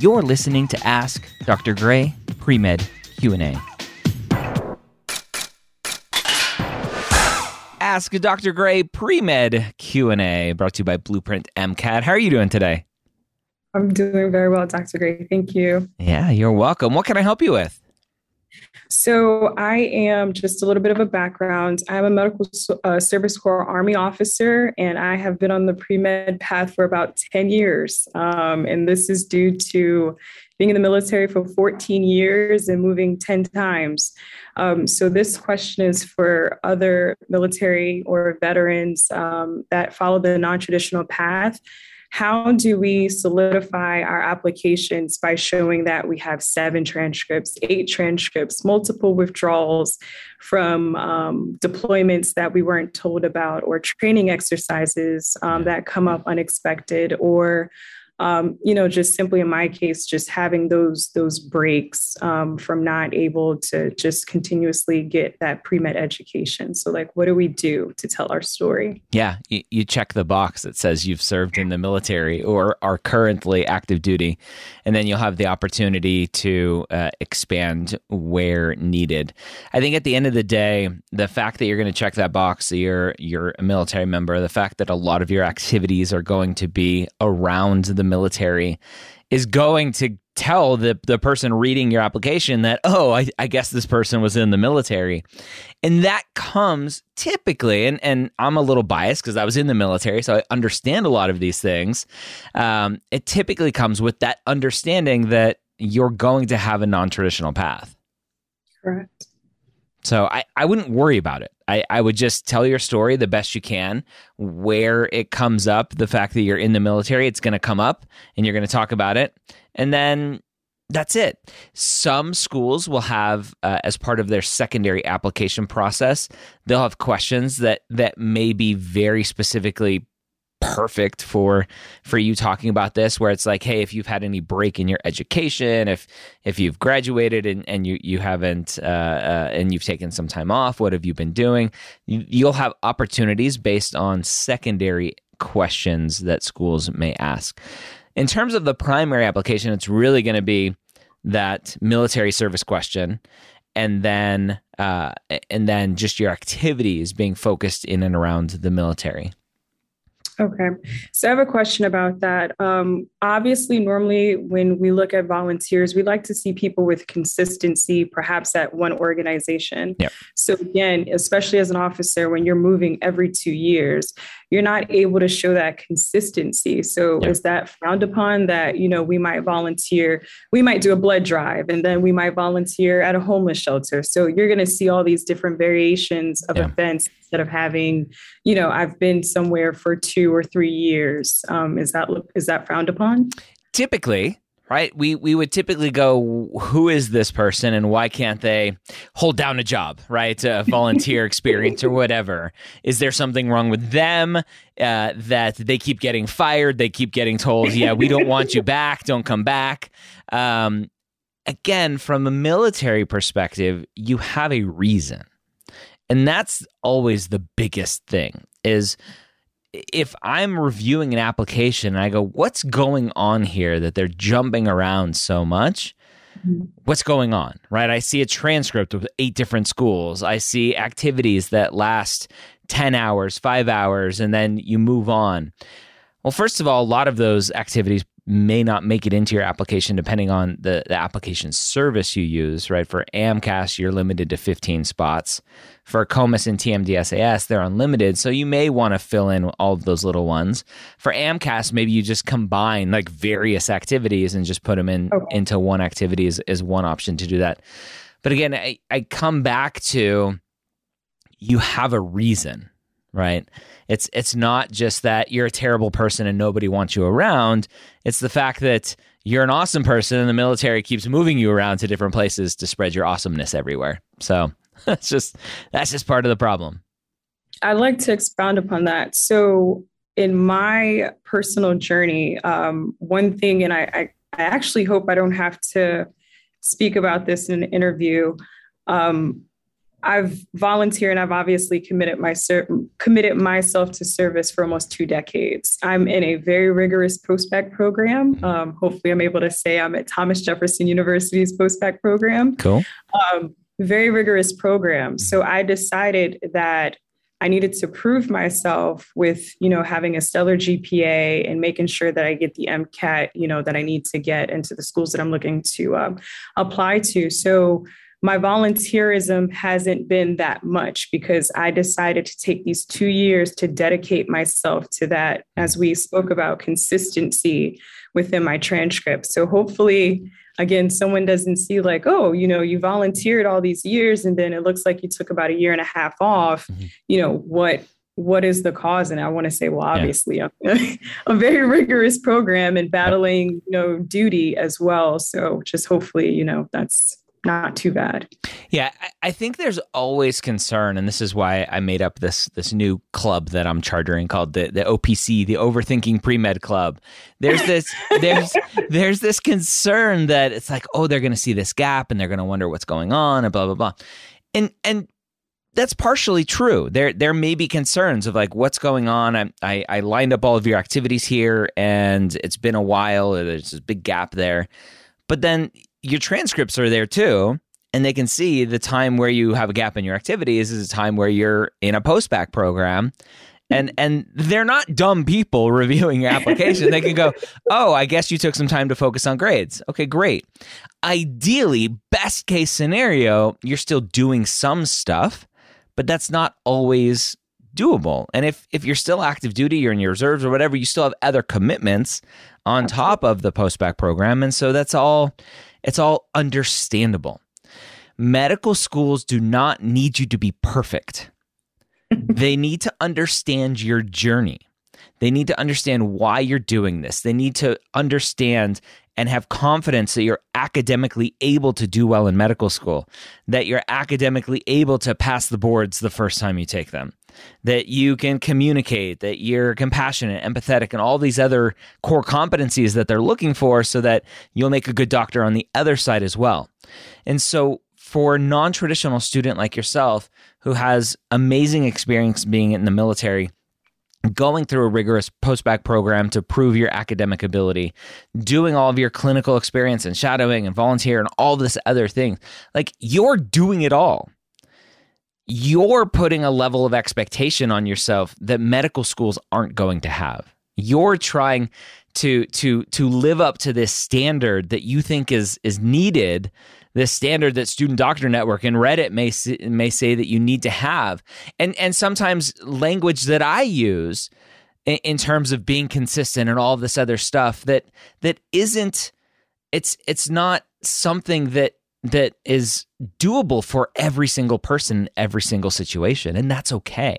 You're listening to Ask Dr. Gray Pre-Med Q&A. Ask Dr. Gray Pre-Med Q&A brought to you by Blueprint MCAT. How are you doing today? I'm doing very well, Dr. Gray. Thank you. Yeah, you're welcome. What can I help you with? So, I am just a little bit of a background. I'm a medical uh, service corps Army officer, and I have been on the pre med path for about 10 years. Um, and this is due to being in the military for 14 years and moving 10 times. Um, so, this question is for other military or veterans um, that follow the non traditional path how do we solidify our applications by showing that we have seven transcripts, eight transcripts, multiple withdrawals from um, deployments that we weren't told about, or training exercises um, that come up unexpected, or um, you know, just simply in my case, just having those those breaks um, from not able to just continuously get that pre med education. So, like, what do we do to tell our story? Yeah, you, you check the box that says you've served in the military or are currently active duty, and then you'll have the opportunity to uh, expand where needed. I think at the end of the day, the fact that you're going to check that box, that you're you're a military member, the fact that a lot of your activities are going to be around the military is going to tell the, the person reading your application that, oh, I, I, guess this person was in the military. And that comes typically, and, and I'm a little biased because I was in the military, so I understand a lot of these things. Um, it typically comes with that understanding that you're going to have a non traditional path. Correct. So I, I wouldn't worry about it. I, I would just tell your story the best you can. Where it comes up, the fact that you're in the military, it's going to come up and you're going to talk about it. And then that's it. Some schools will have, uh, as part of their secondary application process, they'll have questions that that may be very specifically perfect for for you talking about this where it's like hey if you've had any break in your education if if you've graduated and, and you you haven't uh, uh, and you've taken some time off what have you been doing? You, you'll have opportunities based on secondary questions that schools may ask. In terms of the primary application it's really going to be that military service question and then uh, and then just your activities being focused in and around the military Okay. So I have a question about that. Um, obviously, normally when we look at volunteers, we like to see people with consistency, perhaps at one organization. Yep. So, again, especially as an officer, when you're moving every two years, you're not able to show that consistency. So, yep. is that frowned upon that, you know, we might volunteer, we might do a blood drive, and then we might volunteer at a homeless shelter. So, you're going to see all these different variations of events instead of having, you know, I've been somewhere for two or three years. Um, is that is that frowned upon? Typically, right? We we would typically go, who is this person, and why can't they hold down a job, right? A volunteer experience or whatever. Is there something wrong with them uh, that they keep getting fired? They keep getting told, yeah, we don't want you back. Don't come back. Um, again, from a military perspective, you have a reason and that's always the biggest thing is if I'm reviewing an application and I go, what's going on here that they're jumping around so much? Mm-hmm. What's going on, right? I see a transcript with eight different schools. I see activities that last 10 hours, five hours, and then you move on. Well, first of all, a lot of those activities may not make it into your application depending on the, the application service you use, right? For AMCAS, you're limited to 15 spots. For AACOMAS and TMDSAS, they're unlimited. So you may want to fill in all of those little ones. For AMCAS, maybe you just combine like various activities and just put them in okay. into one activity is, is one option to do that. But again, I, I come back to you have a reason, right? It's it's not just that you're a terrible person and nobody wants you around. It's the fact that you're an awesome person and the military keeps moving you around to different places to spread your awesomeness everywhere. So that's just that's just part of the problem. I'd like to expound upon that. So in my personal journey, um, one thing, and I, I, I actually hope I don't have to speak about this in an interview. Um, I've volunteered and I've obviously committed my ser- committed myself to service for almost two decades. I'm in a very rigorous post-bac program. Um, hopefully, I'm able to say I'm at Thomas Jefferson University's post-bac program. Cool. Um, very rigorous program. So I decided that I needed to prove myself with, you know, having a stellar GPA and making sure that I get the MCAT, you know, that I need to get into the schools that I'm looking to um, apply to. So my volunteerism hasn't been that much because I decided to take these two years to dedicate myself to that, as we spoke about consistency within my transcript. So hopefully, again, someone doesn't see like, oh, you know, you volunteered all these years and then it looks like you took about a year and a half off. Mm-hmm. You know, what what is the cause? And I want to say, well, obviously, yeah. a, a very rigorous program and battling, you know, duty as well. So just hopefully, you know, that's not too bad. Yeah, I think there's always concern, and this is why I made up this this new club that I'm chartering called the the OPC, the Overthinking Pre Med Club. There's this there's there's this concern that it's like, oh, they're going to see this gap and they're going to wonder what's going on and blah blah blah, and and that's partially true. There there may be concerns of like what's going on. I, I, I lined up all of your activities here, and it's been a while. There's a big gap there, but then your transcripts are there too and they can see the time where you have a gap in your activities is a time where you're in a post-bac program and and they're not dumb people reviewing your application. They can go oh i guess you took some time to focus on grades. Okay great. Ideally best case scenario you're still doing some stuff but that's not always doable. And if if you're still active duty you're in your reserves or whatever you still have other commitments on top of the post-bac program and so that's all it's all understandable. Medical schools do not need you to be perfect. they need to understand your journey. They need to understand why you're doing this. They need to understand and have confidence that you're academically able to do well in medical school, that you're academically able to pass the boards the first time you take them, that you can communicate, that you're compassionate, empathetic, and all these other core competencies that they're looking for so that you'll make a good doctor on the other side as well. And so, for a non traditional student like yourself who has amazing experience being in the military, going through a rigorous post-bac program to prove your academic ability, doing all of your clinical experience and shadowing and volunteer and all this other things. Like you're doing it all you're putting a level of expectation on yourself that medical schools aren't going to have. You're trying to to to live up to this standard that you think is is needed this standard that student doctor network and reddit may may say that you need to have and and sometimes language that i use in, in terms of being consistent and all this other stuff that that isn't it's it's not something that that is doable for every single person, every single situation, and that's okay.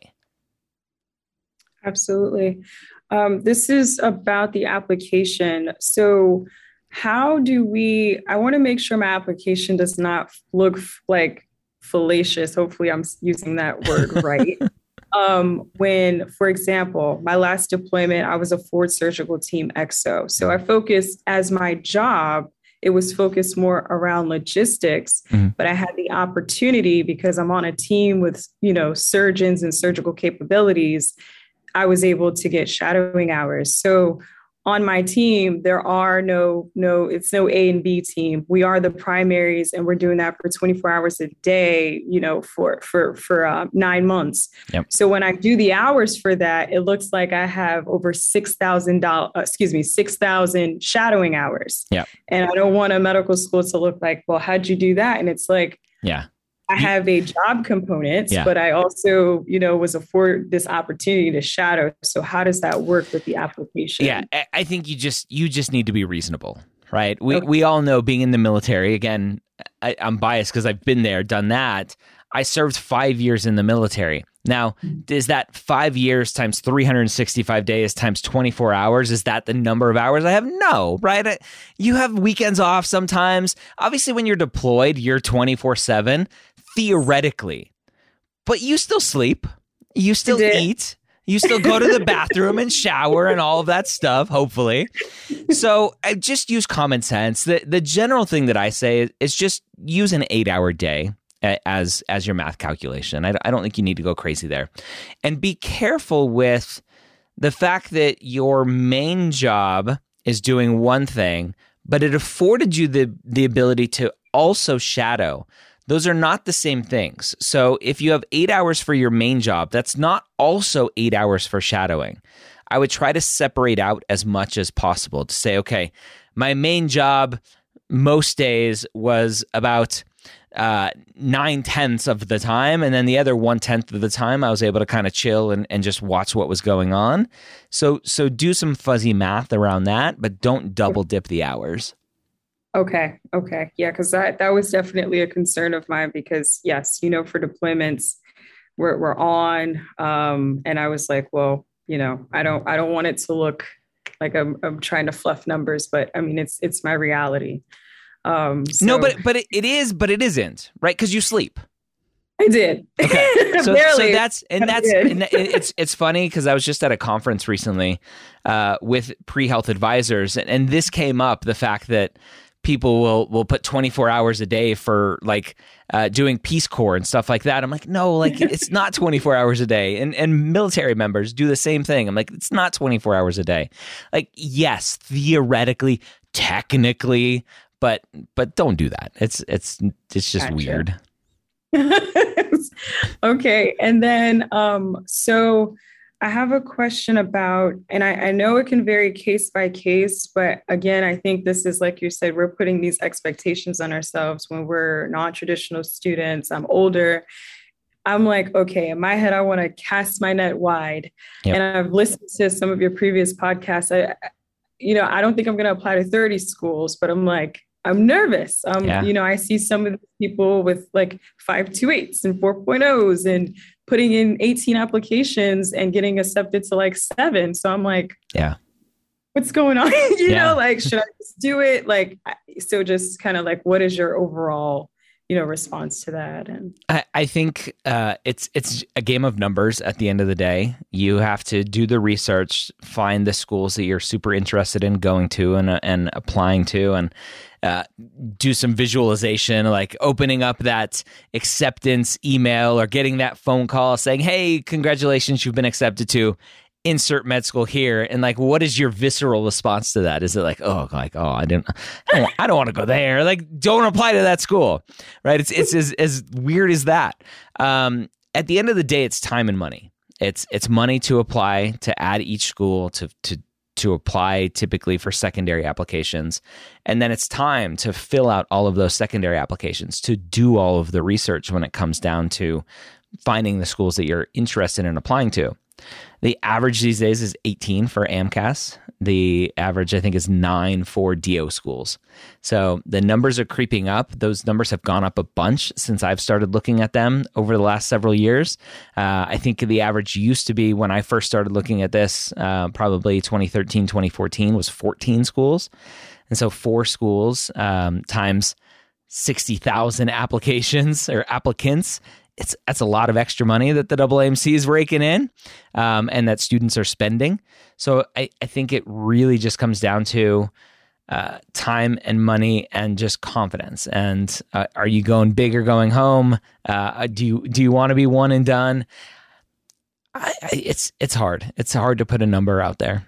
Absolutely. Um, this is about the application. So, how do we? I want to make sure my application does not look like fallacious. Hopefully, I'm using that word right. um, when, for example, my last deployment, I was a Forward Surgical Team XO. So I focused as my job it was focused more around logistics mm-hmm. but i had the opportunity because i'm on a team with you know surgeons and surgical capabilities i was able to get shadowing hours so on my team there are no no it's no a and b team. We are the primaries and we're doing that for 24 hours a day you know for for for uh, nine months. Yep. so when i do the hours for that it looks like i have over six thousand dollars uh, excuse me six thousand shadowing hours. Yeah. And i don't want a medical school to look like well how'd you do that? And it's like yeah I have a job component, yeah. but I also, you know, was afforded this opportunity to shadow. So how does that work with the application? Yeah, I think you just you just need to be reasonable, right? We okay. we all know being in the military. Again, I, I'm biased because I've been there, done that. I served five years in the military. Now, mm-hmm. is that five years times 365 days times 24 hours? Is that the number of hours I have? No, right? You have weekends off sometimes. Obviously, when you're deployed, you're 24 7 theoretically. But you still sleep, you still eat, you still go to the bathroom and shower and all of that stuff, hopefully. So I just use common sense. The the general thing that I say is just use an eight hour day as as your math calculation. I, I don't think you need to go crazy there, and be careful with the fact that your main job is doing one thing, but it afforded you the the ability to also shadow. Those are not the same things. So if you have eight hours for your main job, that's not also eight hours for shadowing. I would try to separate out as much as possible to say, okay, my main job most days was about uh, nine tenths of the time, and then the other one tenth of the time, I was able to kind of chill and, and just watch what was going on. So, so do some fuzzy math around that, but don't double dip the hours. Okay. Okay. Yeah, because that that was definitely a concern of mine because yes, you know, for deployments, we're we're on, um, and I was like, well, you know, I don't I don't want it to look like I'm I'm trying to fluff numbers, but I mean, it's it's my reality. Um, so. No, but but it, it is, but it isn't, right? Because you sleep. I did. Okay. So, so that's and that's and it's it's funny because I was just at a conference recently uh, with pre health advisors, and, and this came up the fact that people will will put 24 hours a day for like uh, doing Peace Corps and stuff like that. I'm like, no, like it's not 24 hours a day. And and military members do the same thing. I'm like, it's not 24 hours a day. Like, yes, theoretically, technically, but but don't do that. It's it's it's just gotcha. weird. okay, and then um, so I have a question about, and I, I, know it can vary case by case, but again, I think this is like you said, we're putting these expectations on ourselves when we're non traditional students. I'm older. I'm like, okay, in my head, I want to cast my net wide. Yep. And I've listened to some of your previous podcasts. I, you know, I don't think I'm going to apply to 30 schools, but I'm like, I'm nervous. Um, yeah. you know, I see some of the people with like five two eights and 4.0s and putting in 18 applications and getting accepted to like seven. So I'm like, yeah, what's going on? you yeah. know, like, should I just do it? Like, so just kind of like, what is your overall you know response to that and i, I think uh, it's it's a game of numbers at the end of the day you have to do the research find the schools that you're super interested in going to and, and applying to and uh, do some visualization, like opening up that acceptance email or getting that phone call saying, "Hey, congratulations, you've been accepted to." insert med school here. And like what is your visceral response to that? Is it like oh like oh i didn't i don't, I don't want to go there like don't apply to that school right? It's it's as, as weird as that. Um at the end of the day it's time and money. It's it's money to apply to add each school to to to apply typically for secondary applications. And then it's time to fill out all of those secondary applications, to do all of the research when it comes down to finding the schools that you're interested in applying to. The average these days is 18 for AMCAS. The average, I think, is nine for DO schools. So the numbers are creeping up. Those numbers have gone up a bunch since I've started looking at them over the last several years. Uh, I think the average used to be when I first started looking at this, uh, probably 2013, 2014, was 14 schools. And so four schools um, times 60,000 applications or applicants it's that's a lot of extra money that the AAMC is raking in um, and that students are spending. So I, I think it really just comes down to uh, time and money and just confidence. And uh, are you going big or going home? Uh, do you do you want to be one and done? I, I, it's it's hard. It's hard to put a number out there.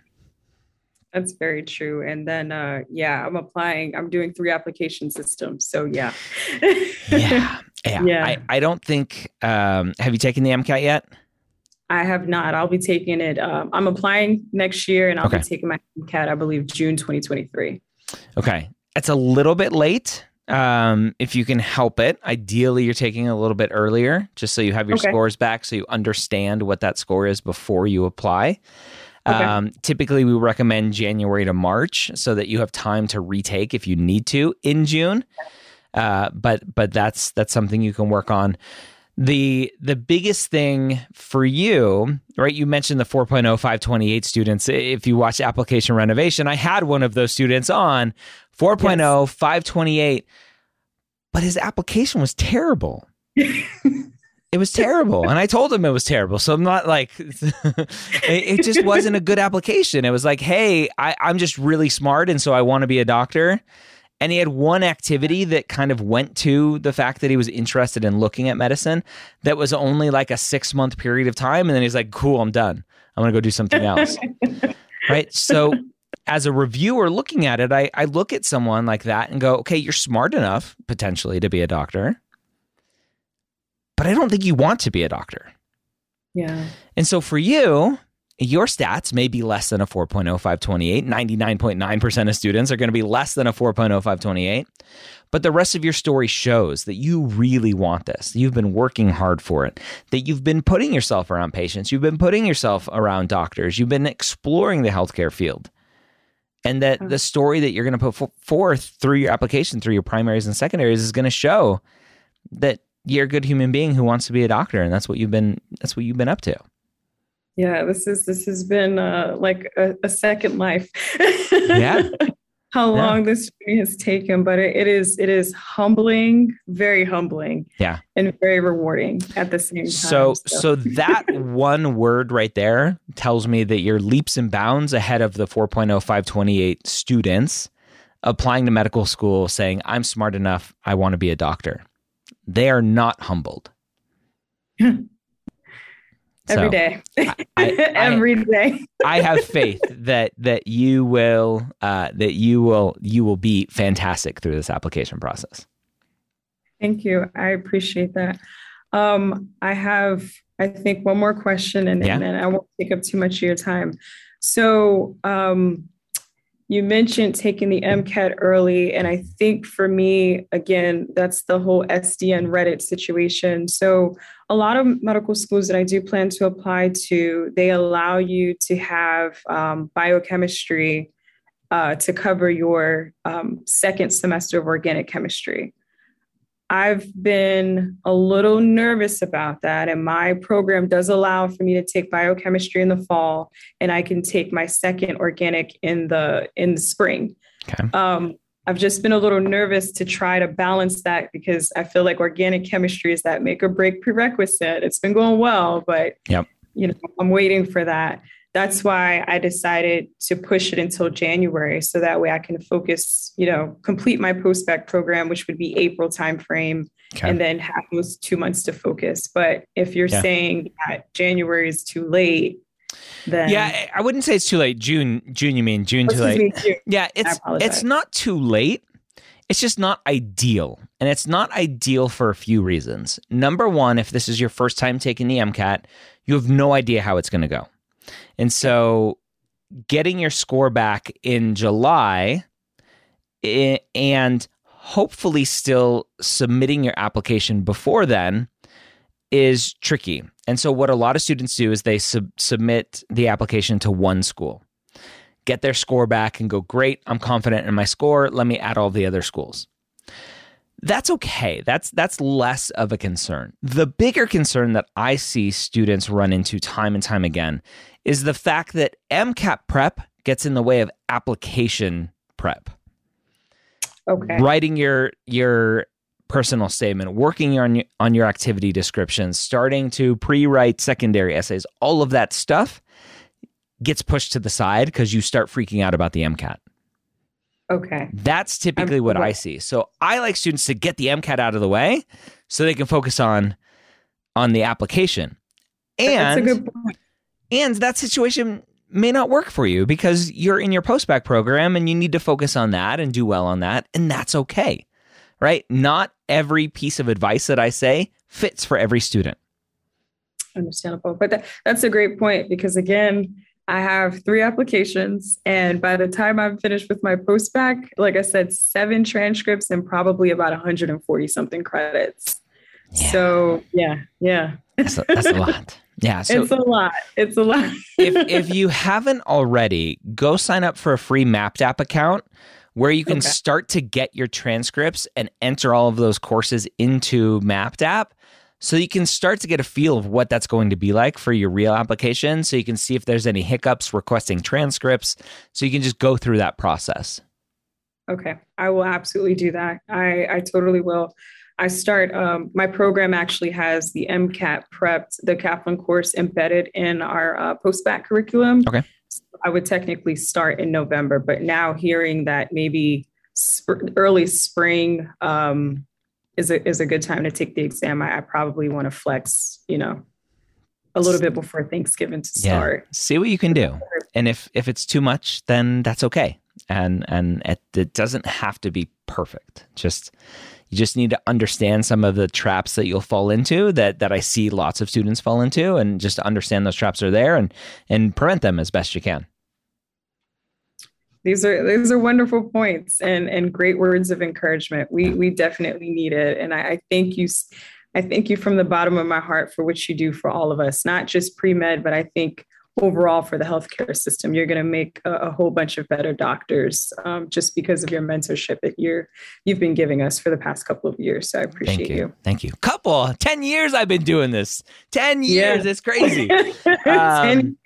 That's very true. And then, uh, yeah, I'm applying. I'm doing three application systems. So yeah. yeah. Yeah. yeah. I, I don't think, um, have you taken the MCAT yet? I have not. I'll be taking it. Um, I'm applying next year and I'll okay. be taking my MCAT, I believe, June 2023. Okay. It's a little bit late. Um, if you can help it, ideally you're taking a little bit earlier just so you have your okay. scores back so you understand what that score is before you apply. Okay. Um, typically, we recommend January to March so that you have time to retake if you need to in June. Uh, but but that's that's something you can work on. The the biggest thing for you, right? You mentioned the 4.0 528 students. If you watch application renovation, I had one of those students on 4.0 yes. 528, but his application was terrible. it was terrible and i told him it was terrible so i'm not like it, it, just wasn't a good application it was like hey I, i'm just really smart and so i want to be a doctor and he had one activity that kind of went to the fact that he was interested in looking at medicine that was only like a six month period of time. And then he's like, cool, I'm done. I'm going to go do something else. right. So, as a reviewer looking at it, I, I look at someone like that and go, okay, you're smart enough potentially to be a doctor, but I don't think you want to be a doctor. Yeah. And so for you, your stats may be less than a 4.0528. 99.9% of students are going to be less than a 4.0528. But the rest of your story shows that you really want this. You've been working hard for it, that you've been putting yourself around patients, you've been putting yourself around doctors, you've been exploring the healthcare field. And that mm. the story that you're going to put forth through your application, through your primaries and secondaries, is going to show that you're a good human being who wants to be a doctor, and that's what you've been. That's what you've been up to. Yeah, this is this has been uh, like a, a, second life. yeah. How long this journey has taken, but it, it is it is humbling, very humbling. Yeah. And very rewarding at the same time. So so, so that one word right there tells me that you're leaps and bounds ahead of the 4.0528 students applying to medical school saying, I'm smart enough, I want to be a doctor. They are not humbled. Every day, I, I, every day. I have faith that that you will uh, that you will you will be fantastic through this application process. Thank you. I appreciate that. Um, I have, I think, one more question, and, yeah. and then I won't take up too much of your time. So, um, you mentioned taking the MCAT early. And I think for me, again, that's the whole SDN Reddit situation. So, a lot of medical schools that I do plan to apply to, they allow you to have um, biochemistry uh, to cover your um, second semester of organic chemistry. I've been a little nervous about that. And my program does allow for me to take biochemistry in the fall, and I can take my second organic in the in the spring. Okay. Um, I've just been a little nervous to try to balance that because I feel like organic chemistry is that make or break prerequisite. It's been going well, but yep. you know, I'm waiting for that that's why I decided to push it until January so that way I can focus, you know, complete my post-bac program, which would be April timeframe, okay. and then have those two months to focus. But if you're yeah. saying that January is too late, then yeah, I wouldn't say it's too late. June, June, you mean June too late? Me, June. Yeah, it's it's not too late. It's just not ideal. And it's not ideal for a few reasons. Number one, if this is your first time taking the MCAT, you have no idea how it's going to go. And so getting your score back in July eh, and hopefully still submitting your application before then is tricky. And so what a lot of students do is they sub- submit the application to one school. Get their score back and go, "Great, I'm confident in my score. Let me add all the other schools." that's okay. That's that's less of a concern. The bigger concern that I see students run into time and time again is the fact that MCAT prep gets in the way of application prep. Okay. Writing your your personal statement, working on your, on your activity descriptions, starting to pre-write secondary essays, all of that stuff gets pushed to the side because you start freaking out about the MCAT. Okay. That's typically I'm, what I see. So I like students to get the MCAT out of the way so they can focus on on the application. And and that situation may not work for you because you're in your post-bac program and you need to focus on that and do well on that and that's okay. Right? Not every piece of advice that I say fits for every student. Understandable. But that, that's a great point because again, I have three applications, and by the time I'm finished with my post-bac, like I said, seven transcripts and probably about 140 something credits. Yeah. So yeah, yeah, that's a, that's a lot. Yeah, so it's a lot. It's a lot. if if you haven't already, go sign up for a free Mappd app account where you can okay. start to get your transcripts and enter all of those courses into Mappd app. so you can start to get a feel of what that's going to be like for your real application. So you can see if there's any hiccups requesting transcripts. So you can just go through that process. Okay, I will absolutely do that. I, I totally will. I start, um, my program actually has the MCAT prepped, the Kaplan course embedded in our uh, post-bac curriculum. Okay. So I would technically start in November, but now hearing that maybe sp- early spring um, is a is a good time to take the exam. I, I probably want to flex, you know, a little bit before Thanksgiving to start. Yeah. See what you can do, and if if it's too much, then that's okay. And and it, it doesn't have to be perfect. Just you just need to understand some of the traps that you'll fall into that that I see lots of students fall into, and just understand those traps are there and and prevent them as best you can. These are these are wonderful points and and great words of encouragement. We we definitely need it, and I, I thank you. I thank you from the bottom of my heart for what you do for all of us, not just pre med, but I think overall for the healthcare system. You're going to make a, a, whole bunch of better doctors um, just because of your mentorship that you're you've been giving us for the past couple of years. So I appreciate Thank you. you. Thank you. Couple ten years I've been doing this. Ten years. Yeah. It's crazy. um,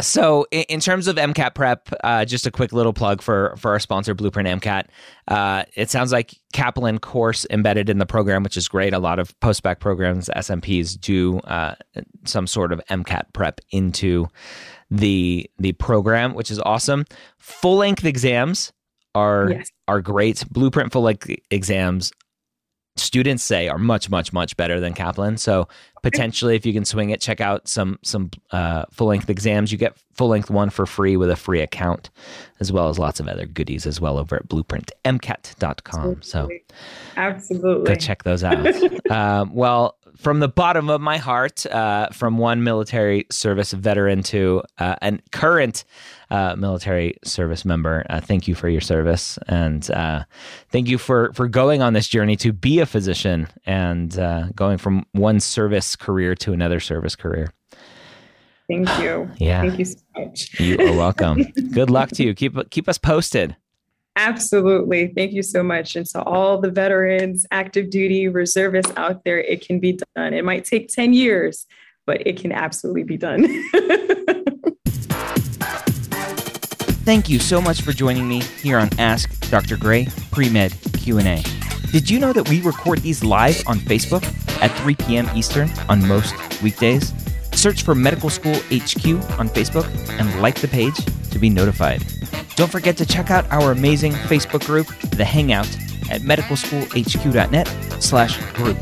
so, in, terms of MCAT prep, uh, just a quick little plug for for our sponsor, Blueprint MCAT. Uh, it sounds like Kaplan course embedded in the program, which is great. A lot of postbac programs, SMPs do uh, some sort of MCAT prep into the the program, which is awesome. Full length exams are yes. are great. Blueprint full length exams students say are much much much better than Kaplan. So potentially, if you can swing it, check out some some uh, full length exams. You get full length one for free with a free account, as well as lots of other goodies as well over at blueprintmcat.com. Absolutely. So absolutely go check those out. um, well, from the bottom of my heart, uh, from one military service veteran to uh, a current uh, military service member, uh, thank you for your service, and uh, thank you for for going on this journey to be a physician and uh, going from one service career to another service career. Thank you. Yeah. Thank you so much. You are welcome. Good luck to you. Keep keep us posted. Absolutely. Thank you so much. And to all the veterans, active duty, reservists out there, it can be done. It might take 10 years, but it can absolutely be done. Thank you so much for joining me here on Ask Dr. Gray Pre-Med Q&A. Did you know that we record these live on Facebook at 3 p.m. Eastern on most weekdays? Search for Medical School HQ on Facebook and like the page to be notified. Don't forget to check out our amazing Facebook group, The Hangout, at medicalschoolhq.net slash group.